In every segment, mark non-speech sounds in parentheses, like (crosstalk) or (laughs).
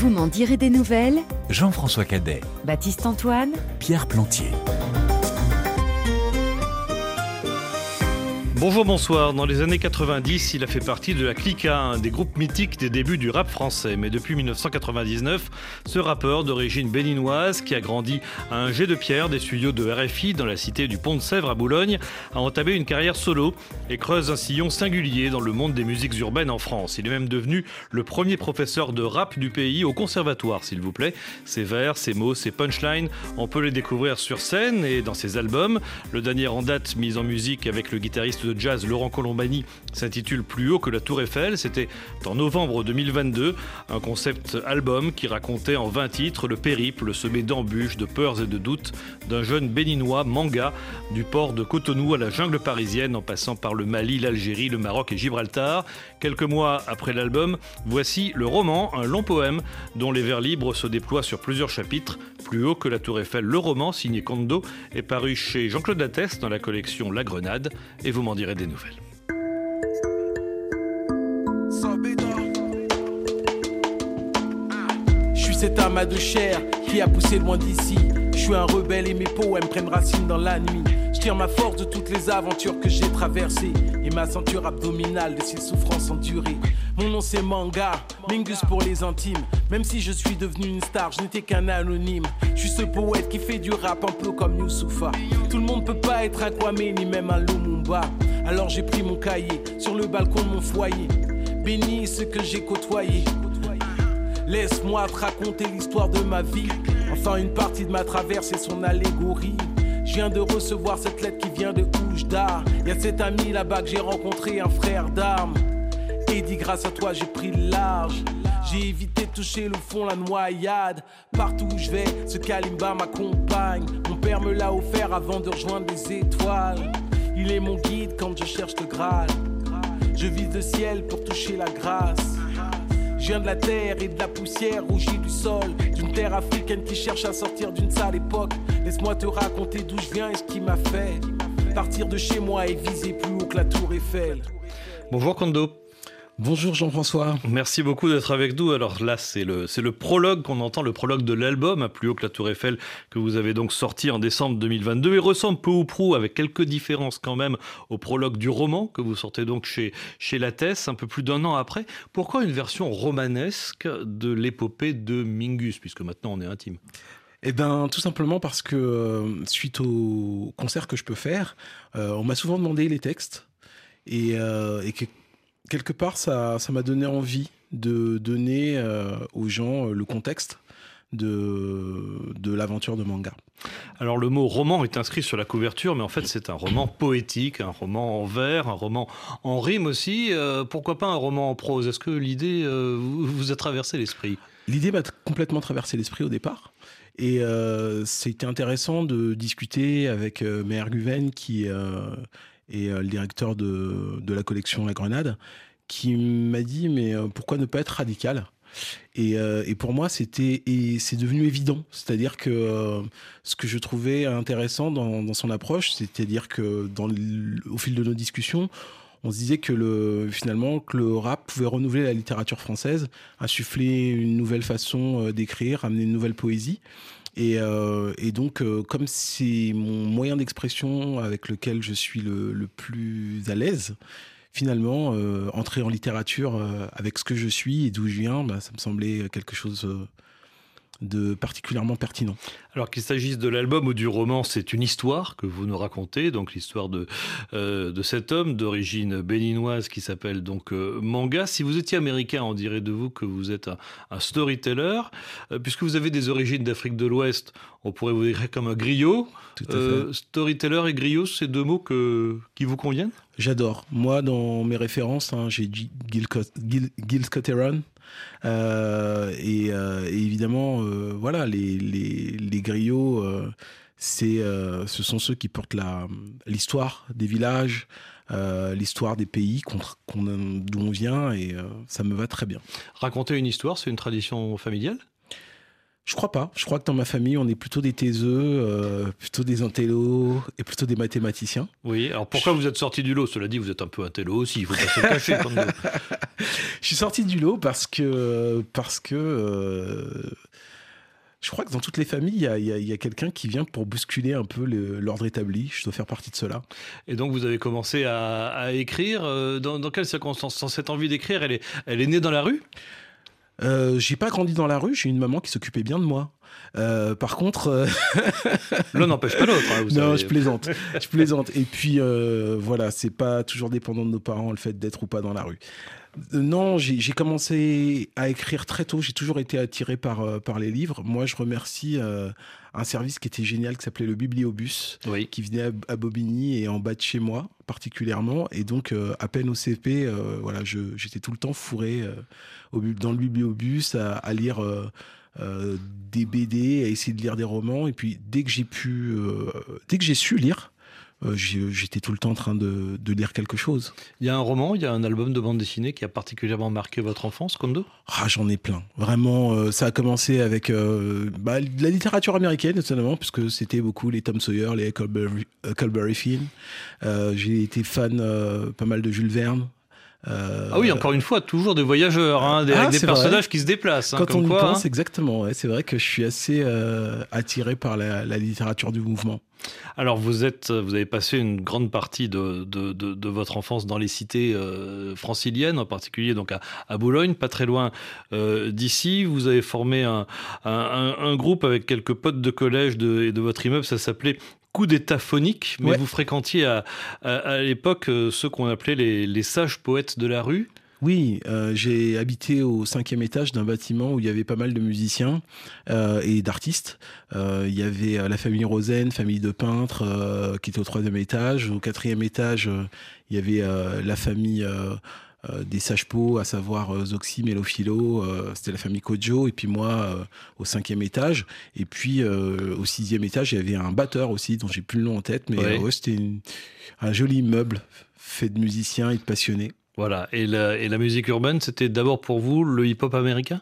Vous m'en direz des nouvelles. Jean-François Cadet, Baptiste Antoine. Pierre Plantier. Bonjour, bonsoir. Dans les années 90, il a fait partie de la Clica, un des groupes mythiques des débuts du rap français. Mais depuis 1999, ce rappeur d'origine béninoise, qui a grandi à un jet de pierre des studios de RFI dans la cité du Pont de Sèvres à Boulogne, a entamé une carrière solo et creuse un sillon singulier dans le monde des musiques urbaines en France. Il est même devenu le premier professeur de rap du pays au conservatoire, s'il vous plaît. Ses vers, ses mots, ses punchlines, on peut les découvrir sur scène et dans ses albums. Le dernier en date mis en musique avec le guitariste de jazz Laurent Colombani s'intitule Plus haut que la Tour Eiffel. C'était en novembre 2022, un concept album qui racontait en 20 titres le périple semé d'embûches, de peurs et de doutes d'un jeune béninois manga du port de Cotonou à la jungle parisienne en passant par le Mali, l'Algérie, le Maroc et Gibraltar. Quelques mois après l'album, voici le roman, un long poème dont les vers libres se déploient sur plusieurs chapitres. Plus haut que la Tour Eiffel, le roman signé Kondo est paru chez Jean-Claude Lattès dans la collection La Grenade et vous m'en direz des nouvelles. Je suis cet amas de chair qui a poussé loin d'ici. Je suis un rebelle et mes poèmes prennent racine dans la nuit. Je tire ma force de toutes les aventures que j'ai traversées et ma ceinture abdominale de ces souffrances endurées. Mon nom c'est Manga, Mingus pour les intimes. Même si je suis devenu une star, je n'étais qu'un anonyme. Je suis ce poète qui fait du rap un peu comme Youssoufa. Tout le monde peut pas être un Kwame ni même un Lumumba. Alors j'ai pris mon cahier sur le balcon de mon foyer. Béni ce que j'ai côtoyé. Laisse-moi te raconter l'histoire de ma vie. Enfin, une partie de ma traverse et son allégorie. Je viens de recevoir cette lettre qui vient de Oujda. Y a cet ami là-bas que j'ai rencontré, un frère d'armes. Et dit grâce à toi, j'ai pris le large. J'ai évité de toucher le fond, la noyade. Partout où je vais, ce kalimba m'accompagne. Mon père me l'a offert avant de rejoindre les étoiles. Il est mon guide quand je cherche le Graal. Je vise le ciel pour toucher la grâce. Je viens de la terre et de la poussière rougie du sol. D'une terre africaine qui cherche à sortir d'une sale époque. Laisse-moi te raconter d'où je viens et ce qui m'a fait. Partir de chez moi et viser plus haut que la tour Eiffel. Bonjour Kondo. Bonjour Jean-François. Merci beaucoup d'être avec nous. Alors là, c'est le, c'est le prologue qu'on entend, le prologue de l'album, à plus haut que la Tour Eiffel, que vous avez donc sorti en décembre 2022. Il ressemble peu ou prou, avec quelques différences quand même, au prologue du roman que vous sortez donc chez, chez Lattès, un peu plus d'un an après. Pourquoi une version romanesque de l'épopée de Mingus, puisque maintenant on est intime? Eh ben, tout simplement parce que euh, suite au concert que je peux faire, euh, on m'a souvent demandé les textes et, euh, et que quelque part, ça, ça m'a donné envie de donner euh, aux gens le contexte de, de l'aventure de manga. Alors le mot roman est inscrit sur la couverture, mais en fait c'est un roman poétique, un roman en vers, un roman en rime aussi. Euh, pourquoi pas un roman en prose? Est-ce que l'idée euh, vous, a traversé l'esprit? L'idée m'a complètement traversé l'esprit au départ. Et euh, c'était intéressant de discuter avec euh, Meher Guven, qui euh, est le directeur de, la collection La Grenade, qui m'a dit Mais pourquoi ne pas être radical? Et, et, pour moi, c'était et c'est devenu évident. C'est-à-dire que ce que je trouvais intéressant dans, son approche, c'est-à-dire que dans au fil de nos discussions, on se disait que le, finalement que le rap pouvait renouveler la littérature française, insuffler une nouvelle façon d'écrire, amener une nouvelle poésie. Et, euh, et donc, euh, comme c'est mon moyen d'expression avec lequel je suis le, le plus à l'aise, finalement, euh, entrer en littérature avec ce que je suis et d'où je viens, bah, ça me semblait quelque chose de particulièrement pertinent. Alors qu'il s'agisse de l'album ou du roman, c'est une histoire que vous nous racontez, donc l'histoire de, euh, de cet homme d'origine béninoise qui s'appelle donc euh, Manga. Si vous étiez américain, on dirait de vous que vous êtes un, un storyteller, euh, puisque vous avez des origines d'Afrique de l'Ouest, on pourrait vous décrire comme un griot. Storyteller et griot, c'est deux mots que, qui vous conviennent? J'adore. Moi, dans mes références, hein, j'ai Gil, Gil, Scott Heron, euh, et, euh, et, évidemment, euh, voilà, les, les, les griots, c'est, ce sont ceux qui portent la, l'histoire des villages, l'histoire des pays qu'on, d'où on vient, et ça me va très bien. Raconter une histoire, c'est une tradition familiale? Je crois pas. Je crois que dans ma famille, on est plutôt des taiseux, euh, plutôt des intellos et plutôt des mathématiciens. Oui, alors pourquoi vous êtes sorti du lot? Cela dit, vous êtes un peu intello aussi, il faut pas se cacher. Kondo. (laughs) Je suis sorti du lot parce que, parce que euh, je crois que dans toutes les familles, il y a, quelqu'un qui vient pour bousculer un peu l'ordre établi. Je dois faire partie de cela. Et donc vous avez commencé à, à écrire. euh, Dans, dans quelles circonstances? Cette envie d'écrire, elle est, elle est née dans la rue? Euh, j'ai pas grandi dans la rue. J'ai une maman qui s'occupait bien de moi. Euh, par contre, euh, (laughs) L'un n'empêche pas l'autre. hein, non, savez. je plaisante. je plaisante. Et puis voilà, c'est pas toujours dépendant de nos parents le fait d'être ou pas dans la rue. Euh, Non, j'ai commencé à écrire très tôt. J'ai toujours été attiré par, euh, par les livres. Moi, je remercie euh, un service qui était génial qui s'appelait le Bibliobus. Oui. qui venait à, à Bobigny et en bas de chez moi particulièrement et donc euh, à peine au CP euh, voilà j'étais tout le temps fourré au, dans le bibliobus à, à lire des BD à essayer de lire des romans et puis dès que j'ai pu dès que j'ai su lire j'étais tout le temps en train de, de lire quelque chose. Il y a un roman, il y a un album de bande dessinée qui a particulièrement marqué votre enfance, Kondo? Ah, j'en ai plein. Vraiment euh, ça a commencé avec euh, bah, de la littérature américaine notamment puisque c'était beaucoup les Tom Sawyer les Huckleberry, Huckleberry Finn. Euh, j'ai été fan euh, pas mal de Jules Verne Euh, Ah oui, encore une fois, toujours des voyageurs, hein, des, Ah, avec des c'est vrai. personnages qui se déplacent. hein, Quand comme on y pense, hein. exactement, ouais, c'est vrai que je suis assez euh, attiré par la, la littérature du mouvement. Alors vous êtes, vous avez passé une grande partie de, de, de- de votre enfance dans les cités euh, franciliennes, en particulier donc à, à Boulogne, pas très loin euh, d'ici. Vous avez formé un, un, un- un groupe avec quelques potes de collège de, et de votre immeuble. Ça s'appelait Coup d'état phonique, mais Ouais. vous fréquentiez à, à, à l'époque euh, ceux qu'on appelait les, les sages poètes de la rue. Oui, euh, j'ai habité au cinquième étage d'un bâtiment où il y avait pas mal de musiciens euh, et d'artistes. Euh, il y avait la famille Rosen, famille de peintres, qui était au troisième étage. Au quatrième étage, il y avait la famille des sages-pots, à savoir euh, Zoxy, Mélophilo, euh, c'était la famille Kojo, et puis moi euh, au cinquième étage. Et puis euh, au sixième étage, il y avait un batteur aussi, dont j'ai plus le nom en tête, mais Ouais. euh, ouais, c'était un joli immeuble fait de musiciens et de passionnés. Voilà. Et la, et la musique urbaine, c'était d'abord pour vous le hip-hop américain?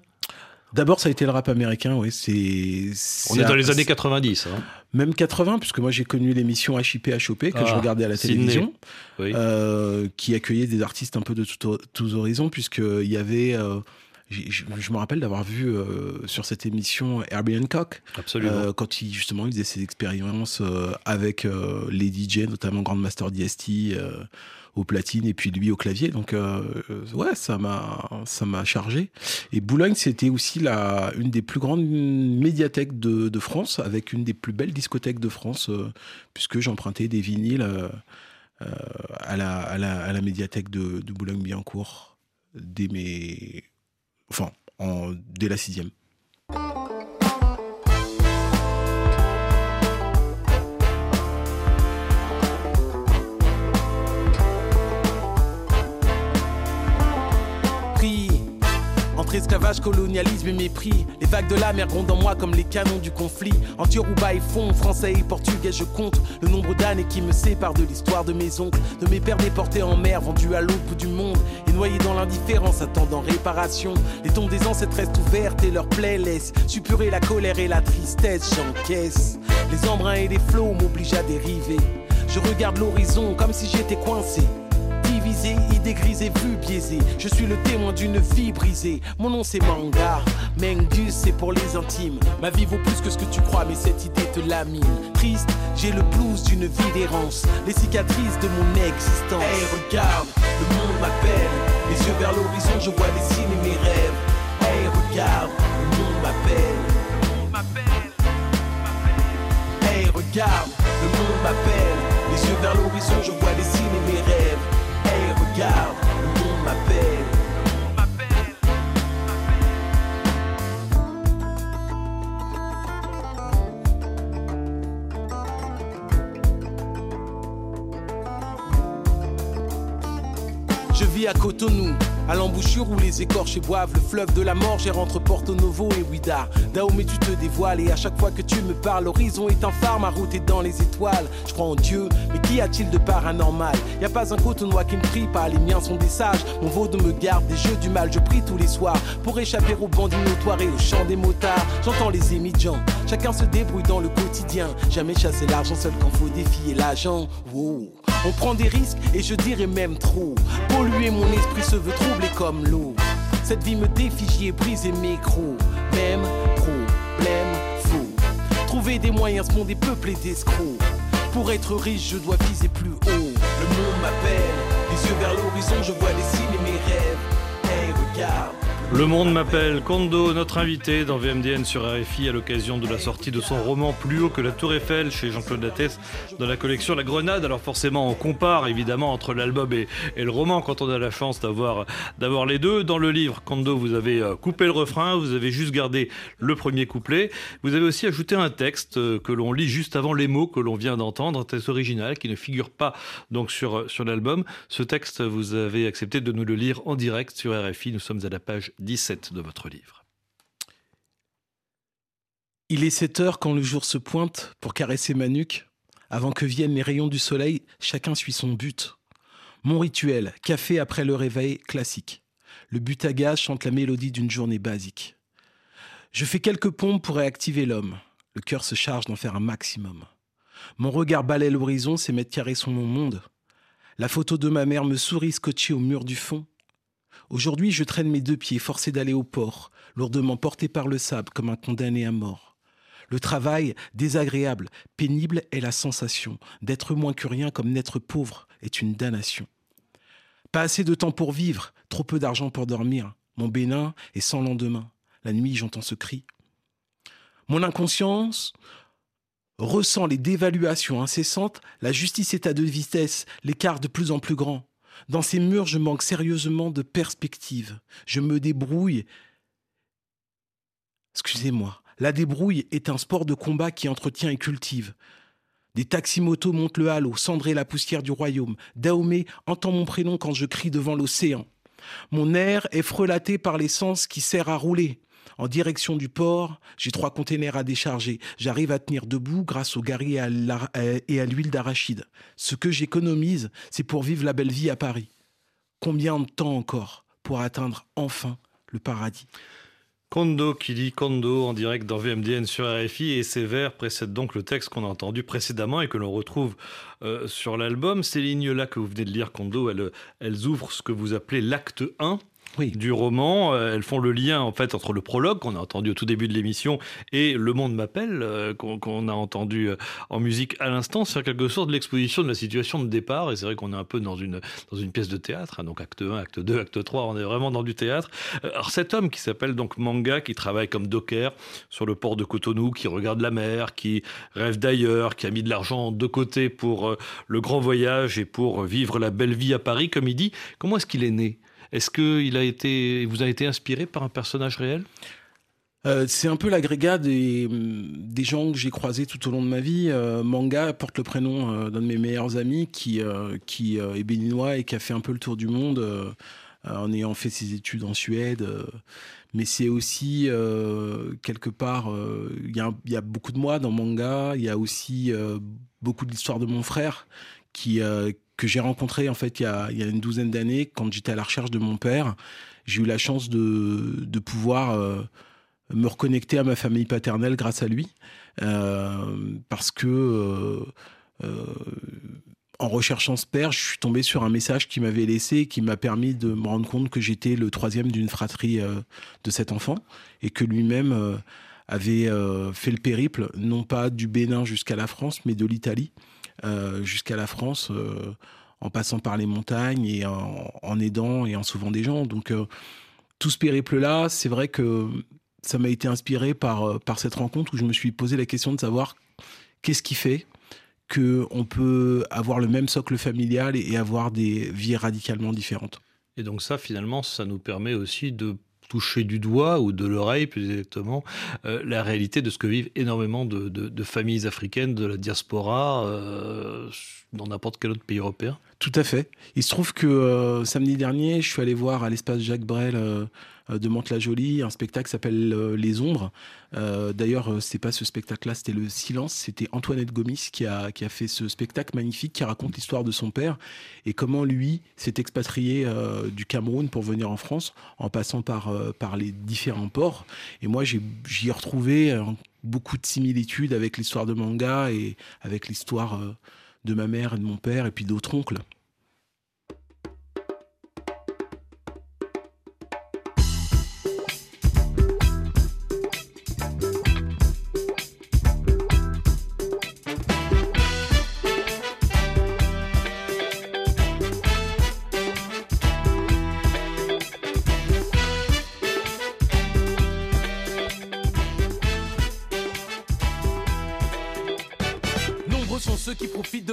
D'abord, ça a été le rap américain, oui. C'est. On est dans les années 90. hein. Même 80, puisque moi j'ai connu l'émission HIP HOP que Ah, je regardais à la Sydney. télévision, Oui. euh, qui accueillait des artistes un peu de tous horizons, puisqu'il y avait. euh, je, je me rappelle d'avoir vu euh, sur cette émission Herbie Hancock, Absolument. euh, quand il justement il faisait ses expériences euh, avec les DJ, notamment Grandmaster DST au platine et puis lui au clavier. Donc ouais, ça m'a ça m'a chargé. Et Boulogne, c'était aussi la une des plus grandes médiathèques de, de France, avec une des plus belles discothèques de France, puisque j'empruntais des vinyles euh, à, la, à, la, à la médiathèque de, de Boulogne-Billancourt dès mes enfin en, dès la sixième. Esclavage, colonialisme et mépris, les vagues de la mer grondent en moi comme les canons du conflit. Anti-Rouba et fond, français et portugais, je compte le nombre d'années qui me séparent de l'histoire de mes oncles, de mes pères déportés en mer, vendus à bout du monde et noyés dans l'indifférence, attendant réparation. Les tombes des ancêtres restent ouvertes et leurs plaies laissent suppurer la colère et la tristesse. J'encaisse les embruns et les flots m'obligent à dériver. Je regarde l'horizon comme si j'étais coincé. Divisé, idée grise et vue biaisée. Je suis le témoin d'une vie brisée. Mon nom c'est Manga. Mengus c'est pour les intimes. Ma vie vaut plus que ce que tu crois, mais cette idée te lamine. Triste, j'ai le blues d'une vie d'errance. Les cicatrices de mon existence. Hey, regarde, le monde m'appelle. Les yeux vers l'horizon, je vois dessiner mes rêves. Hey, regarde, le monde m'appelle. Hey, regarde, le monde m'appelle. Les yeux vers l'horizon, je vois dessiner mes rêves. Je vis à Cotonou, À l'embouchure où les écorchés boivent le fleuve de la mort, j'ai entre Porto Novo et Ouida. Dahomey, tu te dévoiles et à chaque fois que tu me parles, l'horizon est un phare, ma route est dans les étoiles. Je crois en Dieu, mais qu'y a-t-il de paranormal? Y a pas un cotonois qui me prie pas, les miens sont des sages. Mon vaudou me garde des jeux du mal, je prie tous les soirs pour échapper aux bandits notoires et au chant des motards. J'entends les émigrants, chacun se débrouille dans le quotidien. Jamais chasser l'argent seul quand faut défier l'agent. Wow. On prend des risques et je dirais même trop. Polluer mon esprit se veut troubler comme l'eau. Cette vie me défie, j'y ai brisé mes crocs. Même problème faux. Trouver des moyens, ce monde est peuplé d'escrocs. Pour être riche, je dois viser plus haut. Le monde m'appelle, les yeux vers l'horizon, je vois les signes et mes rêves. Hey, regarde. Le monde m'appelle Kondo, notre invité dans VMDN sur RFI à l'occasion de la sortie de son roman Plus haut que la Tour Eiffel chez Jean-Claude Lattès dans la collection La Grenade. Alors forcément, on compare évidemment entre l'album et, le roman quand on a la chance d'avoir d'avoir les deux. Dans le livre Kondo, vous avez euh, coupé le refrain, vous avez juste gardé le premier couplet. Vous avez aussi ajouté un texte euh, que l'on lit juste avant les mots que l'on vient d'entendre, un texte original qui ne figure pas donc sur sur l'album. Ce texte, vous avez accepté de nous le lire en direct sur RFI. Nous sommes à la page 17 de votre livre. Il est 7 heures quand le jour se pointe pour caresser ma nuque. Avant que viennent les rayons du soleil, chacun suit son but. Mon rituel, café après le réveil classique. Le but à chante la mélodie d'une journée basique. Je fais quelques pompes pour réactiver l'homme. Le cœur se charge d'en faire un maximum. Mon regard balaie l'horizon, c'est mètres carrés sont mon monde. La photo de ma mère me sourit scotchée au mur du fond. Aujourd'hui, je traîne mes deux pieds, forcé d'aller au port, lourdement porté par le sable comme un condamné à mort. Le travail, désagréable, pénible, est la sensation. D'être moins que rien comme n'être pauvre est une damnation. Pas assez de temps pour vivre, trop peu d'argent pour dormir. Mon bénin est sans lendemain. La nuit, j'entends ce cri. Mon inconscience ressent les dévaluations incessantes, la justice est à deux vitesses, l'écart de plus en plus grand. Dans ces murs, je manque sérieusement de perspective. Je me débrouille. Excusez-moi. La débrouille est un sport de combat qui entretient et cultive. Des taximotos montent le halo, cendré la poussière du royaume. Dahomey entend mon prénom quand je crie devant l'océan. Mon air est frelaté par l'essence qui sert à rouler. En direction du port, j'ai trois containers à décharger. J'arrive à tenir debout grâce au gari et à l'huile d'arachide. Ce que j'économise, c'est pour vivre la belle vie à Paris. Combien de temps encore pour atteindre enfin le paradis? Kondo qui dit Kondo en direct dans VMDN sur RFI et ces vers précèdent donc le texte qu'on a entendu précédemment et que l'on retrouve euh, sur l'album. Ces lignes-là que vous venez de lire, Kondo, elles, elles ouvrent ce que vous appelez l'acte 1 du roman. Euh, elles font le lien en fait entre le prologue qu'on a entendu au tout début de l'émission et Le Monde m'appelle euh, qu'on a entendu euh, en musique à l'instant. C'est en quelque sorte l'exposition de la situation de départ et c'est vrai qu'on est un peu dans une dans une pièce de théâtre. Hein. donc acte 1, acte 2, acte 3, on est vraiment dans du théâtre. Alors cet homme qui s'appelle donc Manga, qui travaille comme docker sur le port de Cotonou, qui regarde la mer, qui rêve d'ailleurs, qui a mis de l'argent de côté pour le grand voyage et pour vivre la belle vie à Paris, comme il dit. Comment est-ce qu'il est né? Est-ce qu'il a été, vous a été inspiré par un personnage réel? Euh, c'est un peu l'agrégat des, gens que j'ai croisés tout au long de ma vie. Euh, Manga porte le prénom euh, d'un de mes meilleurs amis qui, est béninois et qui a fait un peu le tour du monde en ayant fait ses études en Suède. mais c'est aussi quelque part, il y, y, a beaucoup de moi dans Manga. Il y a aussi beaucoup de l'histoire de mon frère qui, que j'ai rencontré en fait il y a, il y a une douzaine d'années quand j'étais à la recherche de mon père. J'ai eu la chance de, pouvoir euh, me reconnecter à ma famille paternelle grâce à lui, euh, parce que euh, en recherchant ce père, je suis tombé sur un message qu'il m'avait laissé, qui m'a permis de me rendre compte que j'étais le troisième d'une fratrie de cet enfant et que lui-même avait fait le périple, non pas du Bénin jusqu'à la France, mais de l'Italie. Euh, jusqu'à la France euh, en passant par les montagnes et en, aidant et en sauvant des gens. Donc euh, tout ce périple-là, c'est vrai que ça m'a été inspiré par, par cette rencontre où je me suis posé la question de savoir qu'est-ce qui fait qu'on peut avoir le même socle familial et avoir des vies radicalement différentes. Et donc ça, finalement, ça nous permet aussi de toucher du doigt ou de l'oreille plus exactement euh, la réalité de ce que vivent énormément de, familles africaines de la diaspora euh, dans n'importe quel autre pays européen Tout à fait. Il se trouve que euh, samedi dernier, je suis allé voir à l'espace Jacques Brel de Mantes-la-Jolie un spectacle s'appelle euh, Les Ombres. Euh, D'ailleurs, euh, c'est pas ce spectacle-là, c'était Le Silence. C'était Antoinette Gomis qui a, qui a fait ce spectacle magnifique qui raconte l'histoire de son père et comment lui s'est expatrié euh, du Cameroun pour venir en France en passant par, euh, par les différents ports. Et moi, j'y ai retrouvé euh, beaucoup de similitudes avec l'histoire de manga et avec l'histoire euh, de ma mère et de mon père et puis d'autres oncles.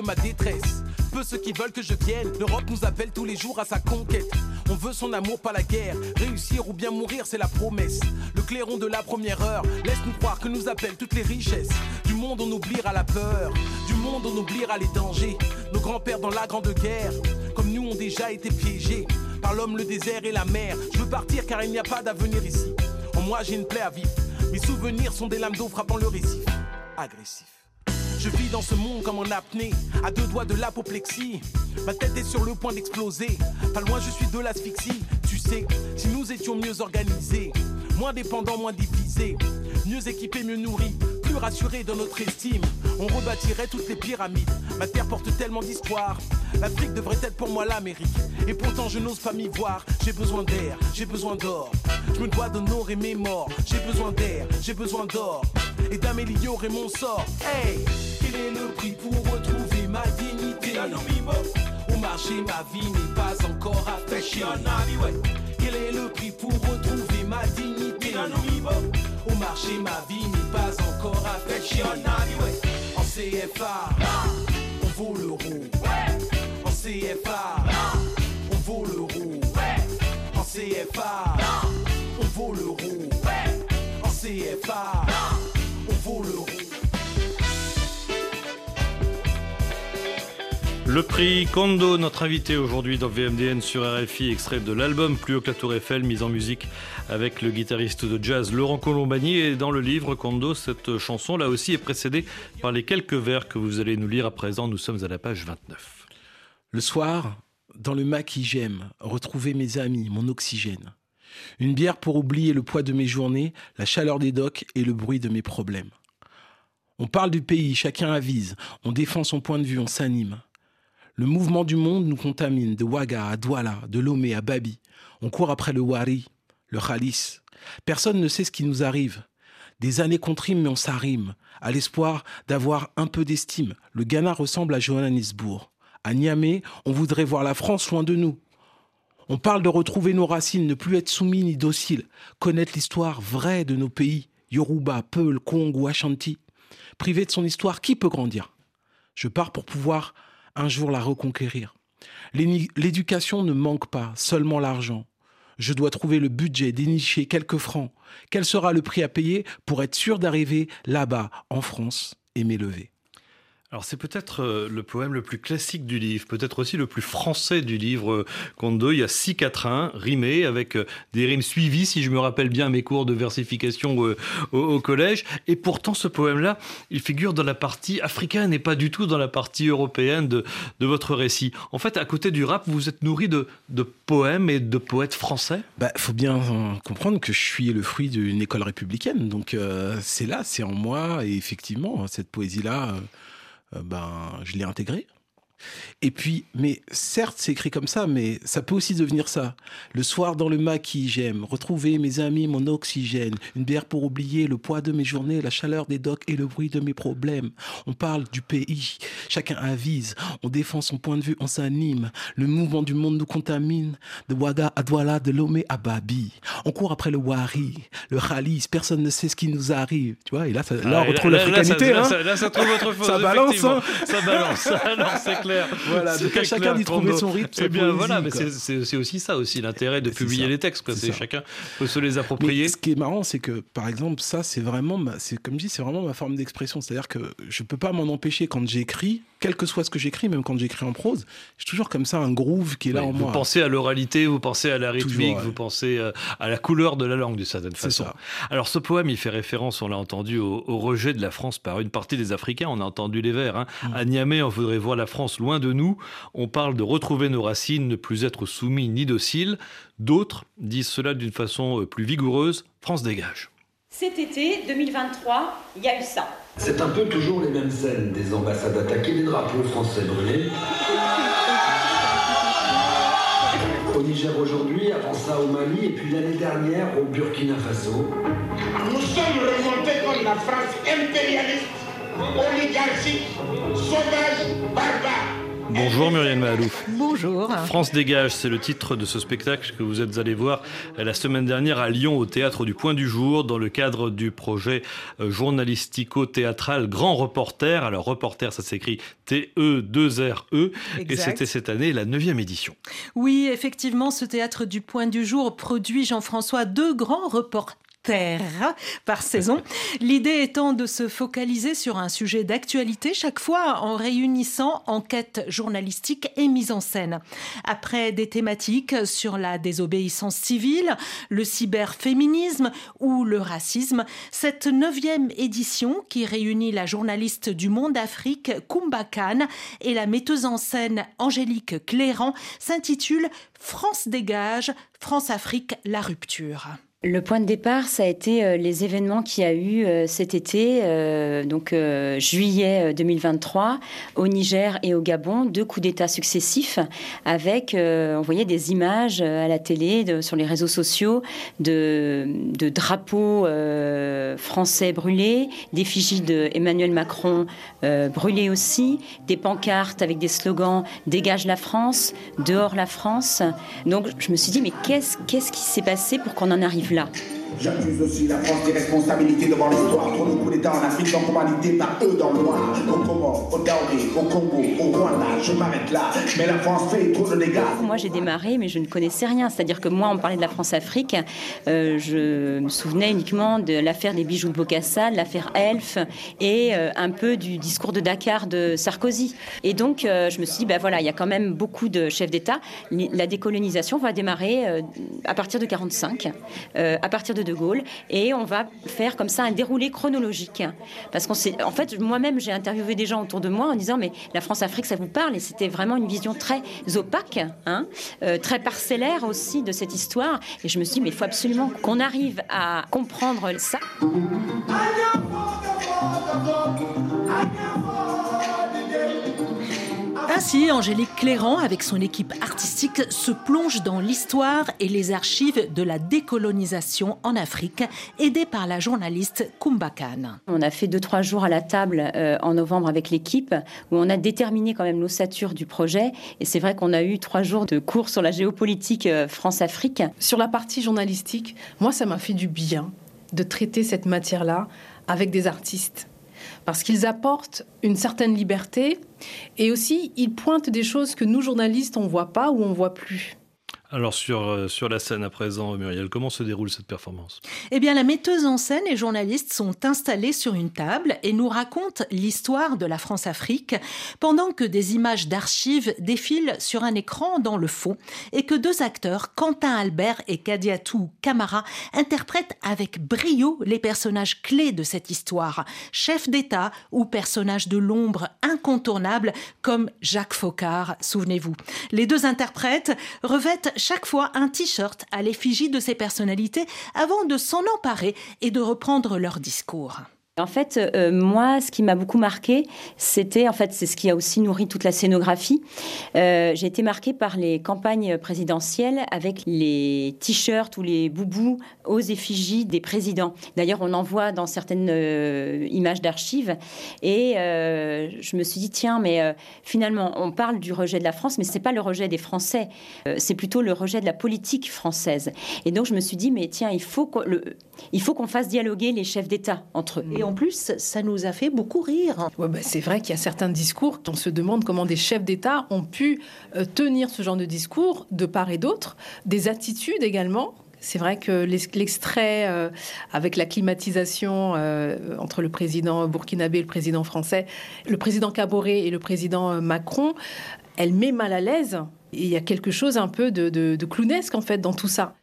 Ma détresse. Peu ceux qui veulent que je vienne. L'Europe nous appelle tous les jours à sa conquête. On veut son amour, pas la guerre. Réussir ou bien mourir, c'est la promesse. Le clairon de la première heure laisse-nous croire que nous appellent toutes les richesses. Du monde, on oubliera la peur. Du monde, on oubliera les dangers. Nos grands-pères dans la grande guerre, comme nous, ont déjà été piégés par l'homme, le désert et la mer. Je veux partir car il n'y a pas d'avenir ici. En moi, j'ai une plaie à vivre. Mes souvenirs sont des lames d'eau frappant le récif. Agressif. Je vis dans ce monde comme en apnée, à deux doigts de l'apoplexie. Ma tête est sur le point d'exploser. Pas loin, je suis de l'asphyxie. Tu sais, si nous étions mieux organisés, moins dépendants, moins divisés, mieux équipés, mieux nourris, plus rassurés dans notre estime, on rebâtirait toutes les pyramides. Ma terre porte tellement d'histoire. L'Afrique devrait être pour moi l'Amérique. Et pourtant, je n'ose pas m'y voir. J'ai besoin d'air, j'ai besoin d'or. Je me dois d'honorer mes morts. J'ai besoin d'air, j'ai besoin d'or. Et d'améliorer mon sort. Hey! Quel est le prix pour retrouver ma dignité? Au marché, ma vie n'est pas encore affichée. Quel est le prix pour retrouver ma dignité? Au marché, ma vie pas encore affichée. En CFA, on vaut l'euro. En CFA, on vaut l'euro. En CFA, Le prix Kondo, notre invité aujourd'hui dans VMDN sur RFI, extrait de l'album Plus haut que la Tour Eiffel, mise en musique avec le guitariste de jazz Laurent Colombani. Et dans le livre Kondo, cette chanson là aussi est précédée par les quelques vers que vous allez nous lire à présent. Nous sommes à la page 29. Le soir, dans le maquis j'aime retrouver mes amis, mon oxygène. Une bière pour oublier le poids de mes journées, la chaleur des docks et le bruit de mes problèmes. On parle du pays, chacun avise, on défend son point de vue, on s'anime. Le mouvement du monde nous contamine, de Ouaga à Douala, de Lomé à Babi. On court après le Wari, le Khalis. Personne ne sait ce qui nous arrive. Des années qu'on trime, mais on s'arrime, à l'espoir d'avoir un peu d'estime. Le Ghana ressemble à Johannesburg. À Niamey, on voudrait voir la France loin de nous. On parle de retrouver nos racines, ne plus être soumis ni docile, connaître l'histoire vraie de nos pays, Yoruba, Peul, Kong ou Ashanti. Privé de son histoire, qui peut grandir? Je pars pour pouvoir un jour la reconquérir. L'éducation ne manque pas, seulement l'argent. Je dois trouver le budget, dénicher quelques francs. Quel sera le prix à payer pour être sûr d'arriver là-bas, en France, et m'élever? Alors c'est peut-être euh, le poème le plus classique du livre, peut-être aussi le plus français du livre euh, Kondo. Il y a six quatrains rimés avec euh, des rimes suivies, si je me rappelle bien mes cours de versification au, collège. Et pourtant ce poème-là, il figure dans la partie africaine et pas du tout dans la partie européenne de, votre récit. En fait, à côté du rap, vous êtes nourri de, poèmes et de poètes français? Bah, faut bien comprendre que je suis le fruit d'une école républicaine, donc c'est là, c'est en moi, et effectivement, cette poésie-là, ben, je l'ai intégrée. Et puis, mais certes, c'est écrit comme ça, mais ça peut aussi devenir ça. Le soir dans le maquis, j'aime retrouver mes amis, mon oxygène, une bière pour oublier le poids de mes journées, la chaleur des docks et le bruit de mes problèmes. On parle du pays, chacun avise, on défend son point de vue, on s'anime. Le mouvement du monde nous contamine, de Ouaga à Douala, de Lomé à Babi. On court après le Wari, le Khalis, personne ne sait ce qui nous arrive. Tu vois, et là, ça- là Ah, on retrouve là, là, l'africanité. ça- hein. là, ça- là, trouve votre faute. (laughs) Ça balance, hein. Ça balance. (laughs) Ça, non, c'est clair. Voilà, C'est donc à clair, chacun d'y trouver son rythme, Eh bien, poésie, voilà, mais c'est- aussi ça aussi l'intérêt de publier les textes. C'est chacun peut se les Mais approprier. ce qui est marrant, c'est que, par exemple, ça, c'est vraiment, ma- c'est comme je dis, c'est vraiment ma forme d'expression. C'est-à-dire que je peux pas m'en empêcher quand j'écris quel que soit ce que j'écris, même quand j'écris en prose, j'ai toujours comme ça un groove qui est là en vous moi. pensez à l'oralité, vous pensez à la rythmique, Toujours, ouais. vous pensez euh, à la couleur de la langue d'une certaine façon. ça. Alors ce poème, il fait référence, on l'a entendu, au, au rejet de la France par une partie des Africains. On a entendu les vers. hein. Mm. À Niamey, on voudrait voir la France loin de nous. On parle de retrouver nos racines, ne plus être soumis ni dociles. D'autres disent cela d'une façon euh, plus vigoureuse. France dégage. Cet été 2023, il y a eu ça. C'est un peu toujours les mêmes scènes, des ambassades attaquées, des drapeaux français brûlés. Au Niger aujourd'hui, avant ça au Mali, et puis l'année dernière au Burkina Faso. Nous sommes remontés contre la France impérialiste, oligarchique, sauvage, barbare. Bonjour Muriel Mahalouf. Bonjour. France dégage, c'est le titre de ce spectacle que vous êtes allé voir euh, la semaine dernière à Lyon au théâtre du Point du Jour dans le cadre du projet euh, journalistico-théâtral Grand Reporter. Alors reporter, ça s'écrit T-E-2-R-E et Exact. c'était cette année la neuvième édition. Oui, effectivement, ce théâtre du point du jour produit Jean-François deux grands reporters par saison. (laughs) L'idée étant de se focaliser sur un sujet d'actualité chaque fois en réunissant enquête journalistique et mise en scène. Après des thématiques sur la désobéissance civile, le cyberféminisme ou le racisme, cette neuvième édition qui réunit la journaliste du Monde Afrique Kumba Khan et la metteuse en scène Angélique Cléran s'intitule France dégage, France-Afrique, la rupture. Le point de départ, ça a été euh, les événements qu'il y a eu euh, cet été, euh, donc juillet euh, 2023, au Niger et au Gabon, deux coups d'État successifs, avec, on voyait des images à la télé, sur les réseaux sociaux, de, drapeaux français brûlés, d'effigies de Emmanuel Macron brûlées aussi, des pancartes avec des slogans "Dégage la France", "Dehors la France". Donc je me suis dit mais qu'est-ce qu'est-ce qui s'est passé pour qu'on en arrive là J'accuse aussi la France des responsabilités devant l'histoire. Trop de coups d'État en Afrique commandés par eux dans le noir. Au Comores, au Daoré, au Congo, au Rwanda, je m'arrête là. Mais la France fait trop de dégâts. Moi, j'ai démarré, mais je ne connaissais rien. C'est-à-dire que moi, on parlait de la France-Afrique. euh, je me souvenais uniquement de l'affaire des bijoux de Bocassa, de l'affaire Elf et euh, un peu du discours de Dakar de Sarkozy. Et donc, euh, je me suis dit, ben voilà, il y a quand même beaucoup de chefs d'État. La décolonisation va démarrer à partir de 45, euh, à partir de De Gaulle, et on va faire comme ça un déroulé chronologique. Parce qu'on s'est, en fait, moi-même, j'ai interviewé des gens autour de moi en disant, mais la France-Afrique, ça vous parle? Et c'était vraiment une vision très opaque, hein, euh, très parcellaire aussi de cette histoire. Et je me suis dit, mais il faut absolument qu'on arrive à comprendre ça. Ainsi, Angélique Cléran, avec son équipe artistique, se plonge dans l'histoire et les archives de la décolonisation en Afrique, aidée par la journaliste Kumba Khan. On a fait deux, trois jours à la table euh, en novembre avec l'équipe, où on a déterminé quand même l'ossature du projet. Et c'est vrai qu'on a eu trois jours de cours sur la géopolitique euh, France-Afrique. Sur la partie journalistique, moi, ça m'a fait du bien de traiter cette matière-là avec des artistes. Parce qu'ils apportent une certaine liberté et aussi ils pointent des choses que nous, journalistes, on voit pas ou on voit plus. Alors sur, euh, sur la scène à présent, Muriel, comment se déroule cette performance? Eh bien, la metteuse en scène et journalistes sont installés sur une table et nous racontent l'histoire de la France-Afrique pendant que des images d'archives défilent sur un écran dans le fond et que deux acteurs, Quentin Albert et Kadiatou Camara, interprètent avec brio les personnages clés de cette histoire, chefs d'État ou personnages de l'ombre incontournables comme Jacques Faucard, souvenez-vous. Les deux interprètes revêtent chaque fois un t-shirt à l'effigie de ces personnalités avant de s'en emparer et de reprendre leur discours. En fait, euh, moi, ce qui m'a beaucoup marqué, c'était, en fait, c'est ce qui a aussi nourri toute la scénographie. Euh, J'ai été marquée par les campagnes présidentielles avec les t-shirts ou les boubous aux effigies des présidents. D'ailleurs, on en voit dans certaines euh, images d'archives. Et je me suis dit, tiens, mais finalement, on parle du rejet de la France, mais c'est pas le rejet des Français. C'est plutôt le rejet de la politique française. Et donc, je me suis dit, mais tiens, il faut qu'on fasse dialoguer les chefs d'État entre eux. En plus, ça nous a fait beaucoup rire. Bah, c'est vrai qu'il y a certains discours, on se demande comment des chefs d'État ont pu euh, tenir ce genre de discours de part et d'autre, des attitudes également. C'est vrai que l'extrait euh, avec la climatisation euh, entre le président burkinabé et le président français, le président Caboret et le président Macron, elle met mal à l'aise. il y a quelque chose un peu de, de clownesque en fait dans tout ça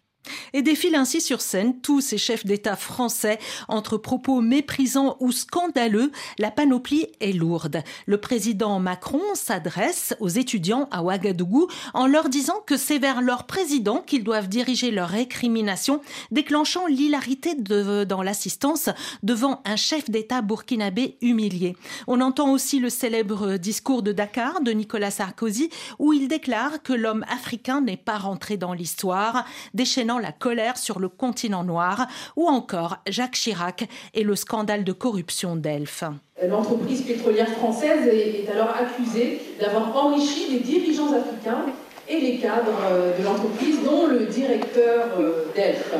et défilent ainsi sur scène tous ces chefs d'État français entre propos méprisants ou scandaleux. La panoplie est lourde. Le président Macron s'adresse aux étudiants à Ouagadougou en leur disant que c'est vers leur président qu'ils doivent diriger leur récrimination, déclenchant l'hilarité dans l'assistance devant un chef d'État burkinabé humilié. On entend aussi le célèbre discours de Dakar de Nicolas Sarkozy où il déclare que l'homme africain n'est pas rentré dans l'histoire, déchaînant la colère sur le continent noir, ou encore Jacques Chirac et le scandale de corruption d'Elf. L'entreprise pétrolière française est alors accusée d'avoir enrichi les dirigeants africains et les cadres euh, de l'entreprise, dont le directeur euh, d'Elf.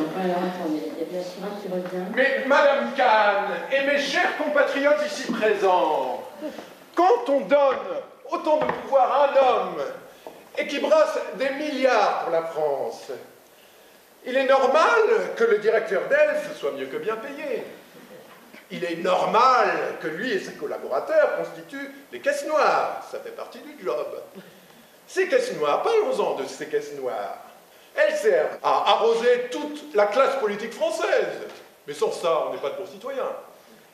Mais Madame Kahn et mes chers compatriotes ici présents, quand on donne autant de pouvoir à un homme et qui brasse des milliards pour la France, il est normal que le directeur d'ELF soit mieux que bien payé. Il est normal que lui et ses collaborateurs constituent des caisses noires. Ça fait partie du job. Ces caisses noires, parlons-en de ces caisses noires. Elles servent à arroser toute la classe politique française. Mais sans ça, on n'est pas de bons citoyens.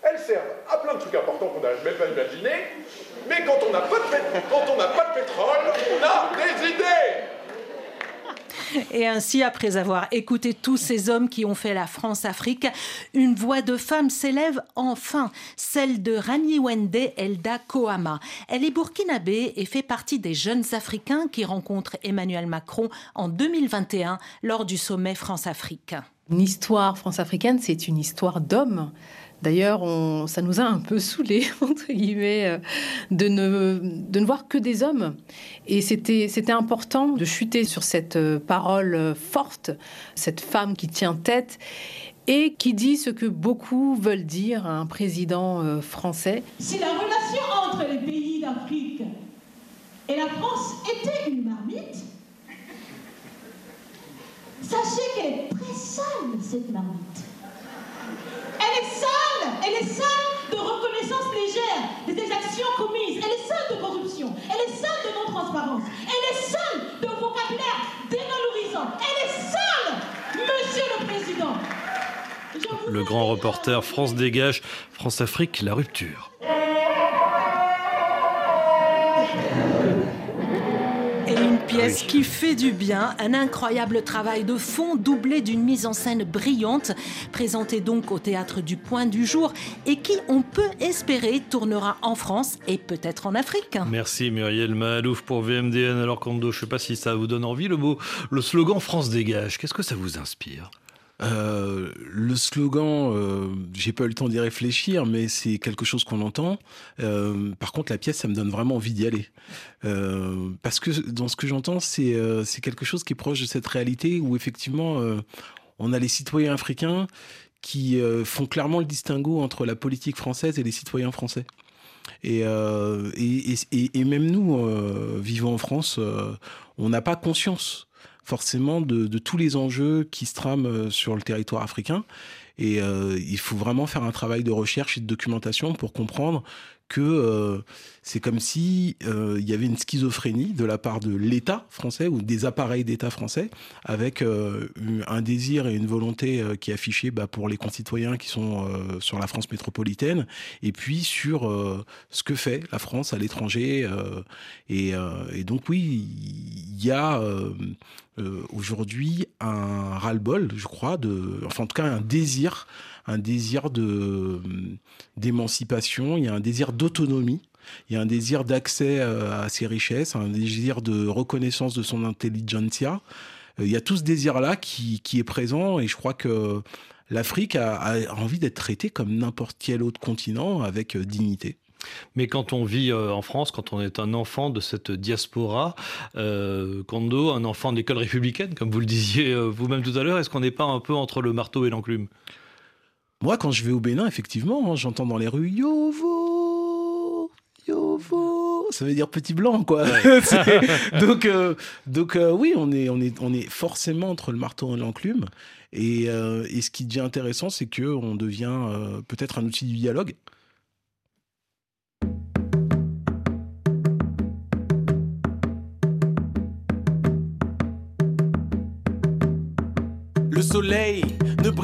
Elles servent à plein de trucs importants qu'on n'a même pas imaginé. Mais quand on n'a pas, pas, de pétrole, on a des idées. Et ainsi, après avoir écouté tous ces hommes qui ont fait la France-Afrique, une voix de femme s'élève enfin, celle de Rani Wende Elda Kohama. Elle est burkinabé et fait partie des jeunes Africains qui rencontrent Emmanuel Macron en 2021 lors du sommet France-Afrique. Une histoire france-africaine, c'est une histoire d'hommes. D'ailleurs, ça nous a un peu saoulés, (laughs) entre guillemets, euh, de ne, de ne voir que des hommes. Et c'était, important de chuter sur cette euh, parole euh, forte, cette femme qui tient tête et qui dit ce que beaucoup veulent dire à un président français. Si la relation entre les pays d'Afrique et la France était une marmite, sachez qu'elle est très sale, cette marmite. Elle est sale, elle est sale de reconnaissance légère des exactions commises, elle est sale de corruption, elle est sale de non-transparence, elle est sale de vocabulaire dévalorisant, elle est sale, monsieur le président. Le grand reporter France Dégage, France-Afrique, la rupture. Pièce qui fait du bien, un incroyable travail de fond doublé d'une mise en scène brillante, présentée donc au théâtre du Point du Jour et qui, on peut espérer, tournera en France et peut-être en Afrique. Merci Muriel Mahalouf pour VMDN. Alors Kondo, je ne sais pas si ça vous donne envie, le mot, le slogan France dégage, qu'est-ce que ça vous inspire? Euh, le slogan, euh, j'ai pas eu le temps d'y réfléchir, mais c'est quelque chose qu'on entend. Euh, par contre, la pièce, ça me donne vraiment envie d'y aller. Euh, parce que dans ce que j'entends, c'est quelque chose qui est proche de cette réalité où effectivement, on a les citoyens africains qui font clairement le distinguo entre la politique française et les citoyens français. Et, et, même nous, vivant en France, on n'a pas conscience forcément de, tous les enjeux qui se trament euh, sur le territoire africain. Et euh, il faut vraiment faire un travail de recherche et de documentation pour comprendre que euh, c'est comme si euh, y avait une schizophrénie de la part de l'État français ou des appareils d'État français avec euh, un désir et une volonté qui est affichée bah, pour les concitoyens qui sont sur la France métropolitaine et puis sur ce que fait la France à l'étranger et, donc oui il y a aujourd'hui un ras-le-bol je crois enfin en tout cas un désir un désir de d'émancipation, il y a un désir d'autonomie, il y a un désir d'accès euh, à ses richesses, un désir de reconnaissance de son intelligentsia. Euh, il y a tout ce désir-là qui, qui est présent et je crois que l'Afrique a, envie d'être traitée comme n'importe quel autre continent avec euh, dignité. Mais quand on vit en France, quand on est un enfant de cette diaspora, euh, Kondo, un enfant d'école républicaine, comme vous le disiez vous-même tout à l'heure, est-ce qu'on n'est pas un peu entre le marteau et l'enclume? Moi, quand je vais au Bénin, effectivement, hein, j'entends dans les rues Yovo, Yovo. ça veut dire petit blanc, quoi. (laughs) donc, euh, donc euh, oui, on est, on, est, on est forcément entre le marteau et l'enclume. Et, et, ce qui devient intéressant, c'est qu'on devient peut-être un outil du dialogue. Le soleil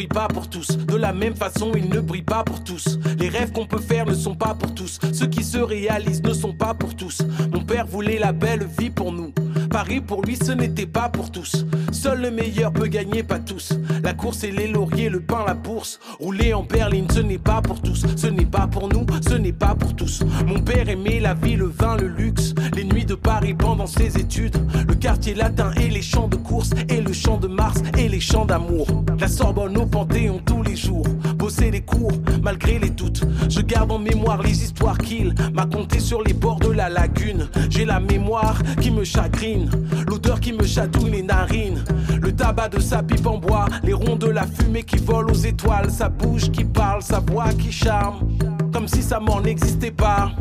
pas pour tous. De la même façon, il ne brille pas pour tous. Les rêves qu'on peut faire ne sont pas pour tous. Ceux qui se réalisent ne sont pas pour tous. Mon père voulait la belle vie pour nous. Paris pour lui, ce n'était pas pour tous. Seul le meilleur peut gagner, pas tous. La course et les lauriers, le pain, la bourse. Rouler en berline, ce n'est pas pour tous. Ce n'est pas pour nous, ce n'est pas pour tous. Mon père aimait la vie, le vin, le luxe. Les nuits de Paris pendant ses études. Le quartier latin et les champs de course. Et le champ de Mars et les champs d'amour. La Sorbonne au Panthéon tous les jours. Bosser les cours malgré les doutes. Je garde en mémoire les histoires qu'il m'a contées sur les bords de la lagune. J'ai la mémoire qui me chagrine. L'odeur qui me chatouille les narines. Le tabac de sa pipe en bois. Les ronds de la fumée qui volent aux étoiles. Sa bouche qui parle, sa voix qui charme. Comme si sa mort n'existait pas.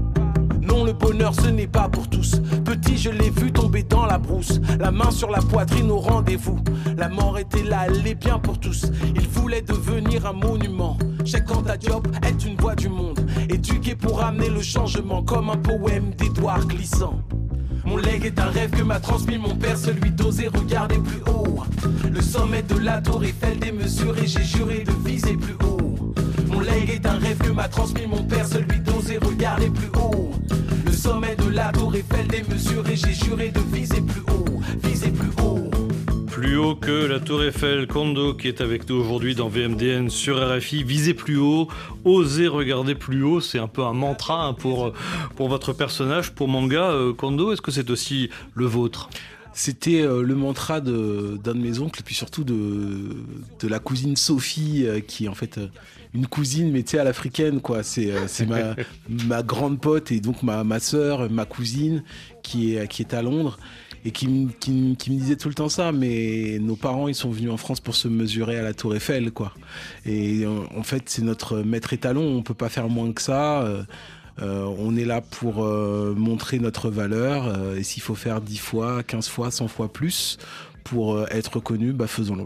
Non, le bonheur ce n'est pas pour tous. Petit, je l'ai vu tomber dans la brousse, la main sur la poitrine au rendez-vous. La mort était là, elle est bien pour tous. Il voulait devenir un monument. Anta Diop est une voix du monde, éduqué pour amener le changement comme un poème d'Edouard glissant. Mon legs est un rêve que m'a transmis mon père, celui d'oser regarder plus haut. Le sommet de la tour Eiffel démesuré, j'ai juré de viser plus haut. Mon legs est un rêve que m'a transmis mon père, celui d'oser regarder plus haut. Le sommet de la tour Eiffel démesuré, j'ai juré de viser plus haut, viser plus haut. Plus haut que la tour Eiffel, Kondo qui est avec nous aujourd'hui dans VMDN sur RFI, viser plus haut, oser regarder plus haut, c'est un peu un mantra hein, pour, pour votre personnage, pour manga. Euh, Kondo, est-ce que c'est aussi le vôtre? C'était euh, le mantra d'un de, mes oncles, et puis surtout de, de la cousine Sophie, euh, qui est en fait une cousine, mais tu sais, à l'africaine, quoi. C'est ma, (laughs) ma grande pote et donc ma, ma soeur, ma cousine, qui est, qui est à Londres et qui, qui, qui, me disait tout le temps ça, mais nos parents, ils sont venus en France pour se mesurer à la Tour Eiffel, quoi. Et en fait, c'est notre maître étalon, on peut pas faire moins que ça. Euh, euh, on est là pour euh, montrer notre valeur, euh, et s'il faut faire 10 fois, 15 fois, 100 fois plus pour euh, être reconnu, bah faisons-le.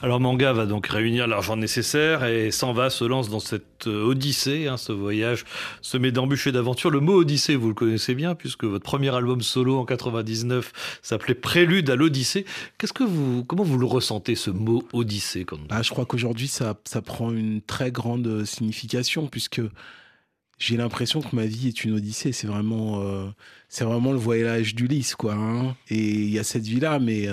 Alors Manga va donc réunir l'argent nécessaire et s'en va, se lance dans cette euh, odyssée, hein, ce voyage semé d'embûches et d'aventures. Le mot odyssée, vous le connaissez bien, puisque votre premier album solo en 99 s'appelait Prélude à l'Odyssée. Qu'est-ce que vous, comment vous le ressentez ce mot odyssée ah, Je crois qu'aujourd'hui ça, ça prend une très grande signification, puisque j'ai l'impression que ma vie est une odyssée. C'est vraiment, euh, c'est vraiment le voyage d'Ulysse, quoi. Hein. Et il y a cette vie-là, mais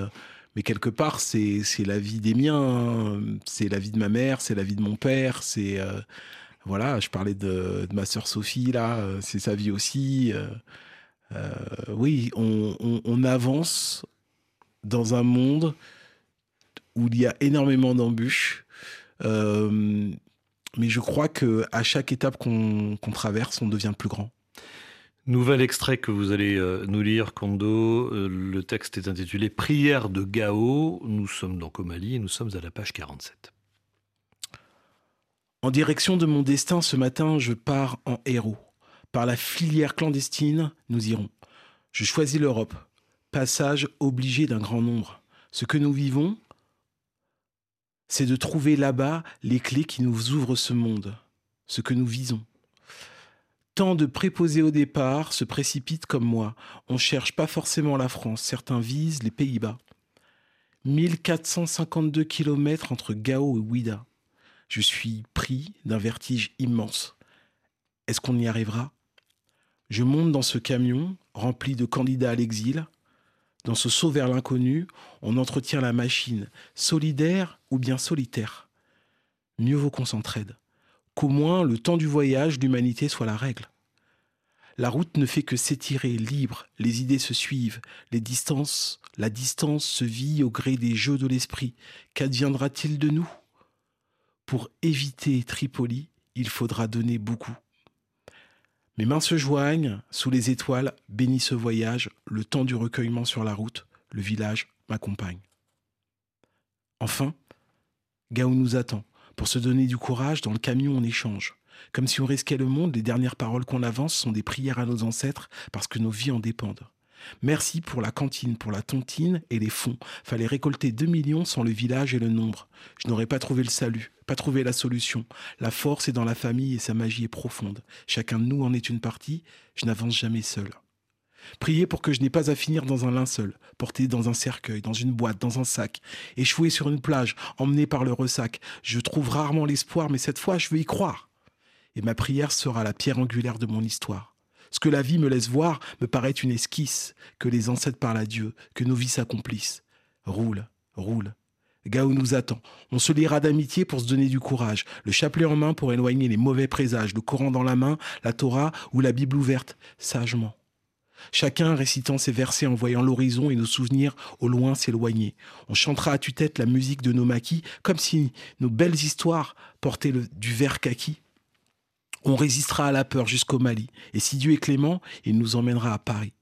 mais quelque part, c'est la vie des miens, c'est la vie de ma mère, c'est la vie de mon père, c'est euh, voilà, je parlais de, ma sœur Sophie là, euh, c'est sa vie aussi. Euh, oui, on, avance dans un monde où il y a énormément d'embûches, mais je crois que à chaque étape qu'on traverse, on devient plus grand. Nouvel extrait que vous allez euh, nous lire, Kondo. Euh, le texte est intitulé Prière de Gao. Nous sommes donc au Mali et nous sommes à la page 47. En direction de mon destin, ce matin, je pars en héros. Par la filière clandestine, nous irons. Je choisis l'Europe. Passage obligé d'un grand nombre. Ce que nous vivons, c'est de trouver là-bas les clés qui nous ouvrent ce monde. Ce que nous visons. Tant de préposés au départ se précipitent comme moi. On cherche pas forcément la France, certains visent les Pays-Bas. 1452 km entre Gao et Ouida. Je suis pris d'un vertige immense. Est-ce qu'on y arrivera? Je monte dans ce camion rempli de candidats à l'exil. Dans ce saut vers l'inconnu, on entretient la machine, solidaire ou bien solitaire. Mieux vaut qu'on s'entraide qu'au moins le temps du voyage, l'humanité soit la règle. La route ne fait que s'étirer libre, les idées se suivent, les distances, la distance se vit au gré des jeux de l'esprit. Qu'adviendra-t-il de nous? Pour éviter Tripoli, il faudra donner beaucoup. Mes mains se joignent, sous les étoiles, bénis ce voyage, le temps du recueillement sur la route, le village m'accompagne. Enfin, Gao nous attend. Pour se donner du courage, dans le camion, on échange. Comme si on risquait le monde, les dernières paroles qu'on avance sont des prières à nos ancêtres parce que nos vies en dépendent. Merci pour la cantine, pour la tontine et les fonds. Fallait récolter 2 millions sans le village et le nombre. Je n'aurais pas trouvé le salut, pas trouvé la solution. La force est dans la famille et sa magie est profonde. Chacun de nous en est une partie. Je n'avance jamais seul. Priez pour que je n'ai pas à finir dans un linceul, porté dans un cercueil, dans une boîte, dans un sac, échoué sur une plage, emmené par le ressac. Je trouve rarement l'espoir, mais cette fois je veux y croire. Et ma prière sera la pierre angulaire de mon histoire. Ce que la vie me laisse voir me paraît une esquisse, que les ancêtres parlent à Dieu, que nos vies s'accomplissent. Roule, roule. Gao nous attend. On se liera d'amitié pour se donner du courage. Le chapelet en main pour éloigner les mauvais présages. Le Coran dans la main, la Torah ou la Bible ouverte, sagement. Chacun récitant ses versets en voyant l'horizon et nos souvenirs au loin s'éloigner. On chantera à tue-tête la musique de nos maquis, comme si nos belles histoires portaient du vert kaki. On résistera à la peur jusqu'au Mali, et si Dieu est clément, il nous emmènera à Paris.